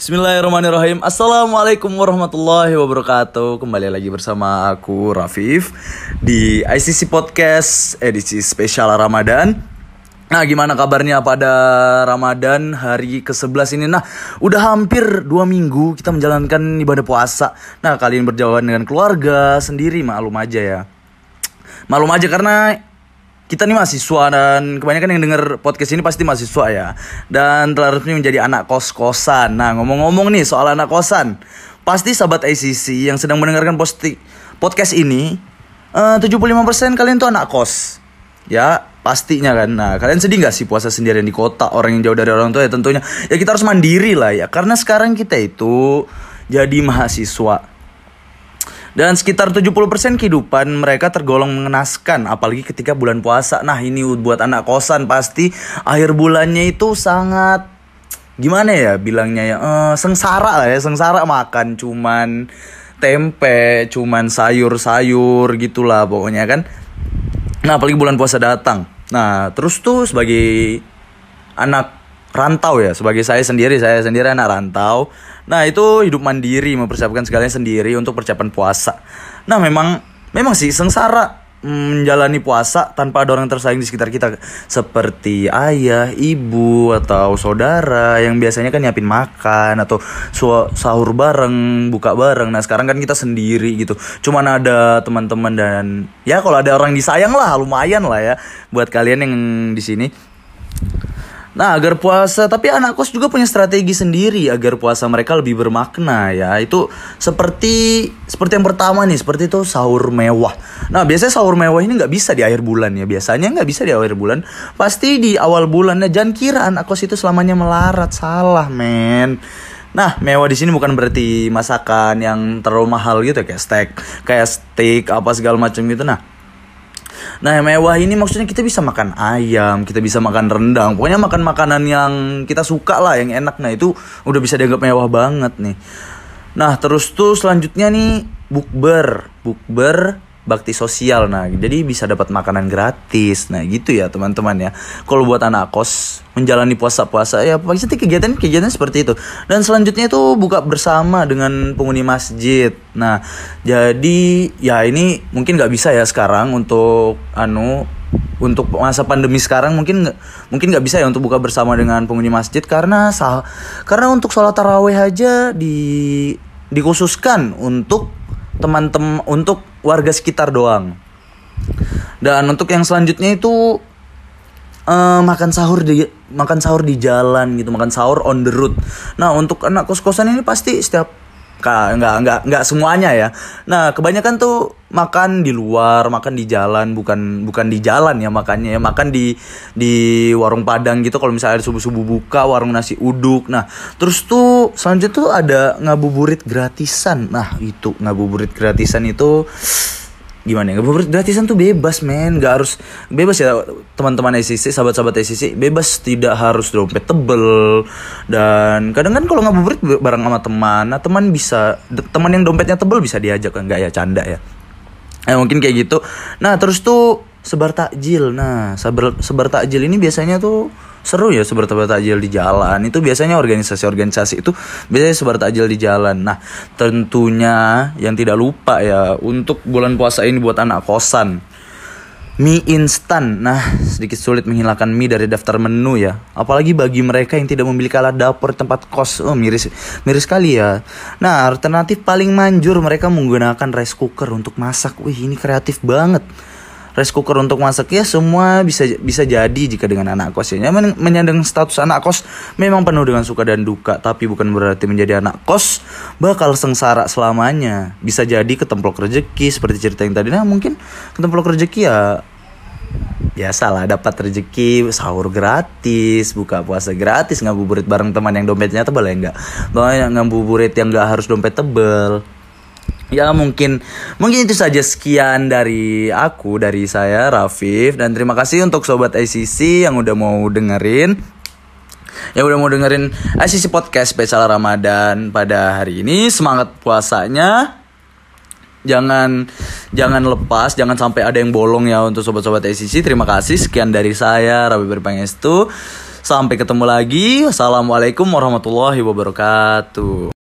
Bismillahirrahmanirrahim. Assalamualaikum warahmatullahi wabarakatuh. Kembali lagi bersama aku Rafif Di ICC Podcast edisi spesial Ramadan. Nah gimana kabarnya pada Ramadan hari ke-11 ini? Nah udah hampir dua minggu kita menjalankan ibadah puasa. Nah kalian berjalan dengan keluarga sendiri maklum aja ya. Maklum aja karena kita nih mahasiswa dan kebanyakan yang denger podcast ini pasti mahasiswa ya dan resmi menjadi anak kos-kosan. Nah, ngomong-ngomong nih soal anak kosan, pasti sahabat ICC yang sedang mendengarkan posti podcast ini eh, uh, 75% kalian tuh anak kos. Ya, pastinya kan. Nah, kalian sedih gak sih puasa sendirian di kota, orang yang jauh dari orang tua ya tentunya ya kita harus mandiri lah ya. Karena sekarang kita itu jadi mahasiswa dan sekitar 70% kehidupan mereka tergolong mengenaskan apalagi ketika bulan puasa. Nah, ini buat anak kosan pasti akhir bulannya itu sangat gimana ya bilangnya ya uh, sengsara lah ya, sengsara makan cuman tempe, cuman sayur-sayur gitulah pokoknya kan. Nah, apalagi bulan puasa datang. Nah, terus tuh sebagai anak rantau ya, sebagai saya sendiri, saya sendiri anak rantau Nah itu hidup mandiri mempersiapkan segalanya sendiri untuk persiapan puasa. Nah memang memang sih sengsara menjalani puasa tanpa ada orang tersayang di sekitar kita seperti ayah, ibu atau saudara yang biasanya kan nyiapin makan atau sahur bareng, buka bareng. Nah, sekarang kan kita sendiri gitu. Cuman ada teman-teman dan ya kalau ada orang disayang lah lumayan lah ya buat kalian yang di sini. Nah, agar puasa, tapi anak kos juga punya strategi sendiri agar puasa mereka lebih bermakna ya. Itu seperti seperti yang pertama nih, seperti itu sahur mewah. Nah, biasanya sahur mewah ini nggak bisa di akhir bulan ya. Biasanya nggak bisa di akhir bulan, pasti di awal bulan. Nah, jangan kira anak kos itu selamanya melarat, salah men. Nah, mewah di sini bukan berarti masakan yang terlalu mahal gitu kayak steak, kayak steak apa segala macam gitu. Nah, Nah yang mewah ini maksudnya kita bisa makan ayam, kita bisa makan rendang, pokoknya makan makanan yang kita suka lah, yang enak. Nah itu udah bisa dianggap mewah banget nih. Nah terus tuh selanjutnya nih bukber, bukber bakti sosial nah jadi bisa dapat makanan gratis nah gitu ya teman-teman ya. Kalau buat anak kos menjalani puasa-puasa ya pasti kegiatan kegiatan seperti itu. Dan selanjutnya itu buka bersama dengan penghuni masjid nah jadi ya ini mungkin nggak bisa ya sekarang untuk anu untuk masa pandemi sekarang mungkin mungkin nggak bisa ya untuk buka bersama dengan penghuni masjid karena sah karena untuk sholat taraweh aja di dikhususkan untuk teman-teman untuk warga sekitar doang. Dan untuk yang selanjutnya itu uh, makan sahur di makan sahur di jalan gitu, makan sahur on the road. Nah, untuk anak kos-kosan ini pasti setiap nggak nggak nggak semuanya ya. Nah kebanyakan tuh makan di luar, makan di jalan, bukan bukan di jalan ya makannya ya, makan di di warung padang gitu. Kalau misalnya subuh subuh buka warung nasi uduk. Nah terus tuh selanjutnya tuh ada ngabuburit gratisan. Nah itu ngabuburit gratisan itu gimana ya? Gratisan tuh bebas men. Nggak harus bebas ya teman-teman SCC sahabat-sahabat SCC bebas tidak harus dompet tebel. Dan kadang kan kalau ngabuburit bareng sama teman nah teman bisa teman yang dompetnya tebel bisa diajak kan? Nggak ya canda ya? Eh, mungkin kayak gitu. Nah terus tuh sebar takjil. Nah sebar sebar takjil ini biasanya tuh seru ya sebar takjil di jalan. Itu biasanya organisasi-organisasi itu biasanya sebar takjil di jalan. Nah tentunya yang tidak lupa ya untuk bulan puasa ini buat anak kosan mie instan. Nah sedikit sulit menghilangkan mie dari daftar menu ya. Apalagi bagi mereka yang tidak memiliki alat dapur tempat kos. Oh miris miris sekali ya. Nah alternatif paling manjur mereka menggunakan rice cooker untuk masak. Wih ini kreatif banget rice cooker untuk masak ya semua bisa bisa jadi jika dengan anak kos ya. Menyandang status anak kos memang penuh dengan suka dan duka tapi bukan berarti menjadi anak kos bakal sengsara selamanya. Bisa jadi ketemplok rezeki seperti cerita yang tadi. Nah mungkin ketemplok rezeki ya biasalah dapat rezeki sahur gratis buka puasa gratis ngabuburit bareng teman yang dompetnya tebal ya enggak? Ngabuburit yang enggak harus dompet tebel Ya mungkin mungkin itu saja sekian dari aku dari saya Rafif. Dan terima kasih untuk sobat ICC yang udah mau dengerin yang udah mau dengerin ICC podcast spesial Ramadan pada hari ini. Semangat puasanya. Jangan jangan lepas jangan sampai ada yang bolong ya untuk sobat-sobat ICC terima kasih sekian dari saya Rafif Berpangestu Sampai ketemu lagi. Assalamualaikum warahmatullahi wabarakatuh.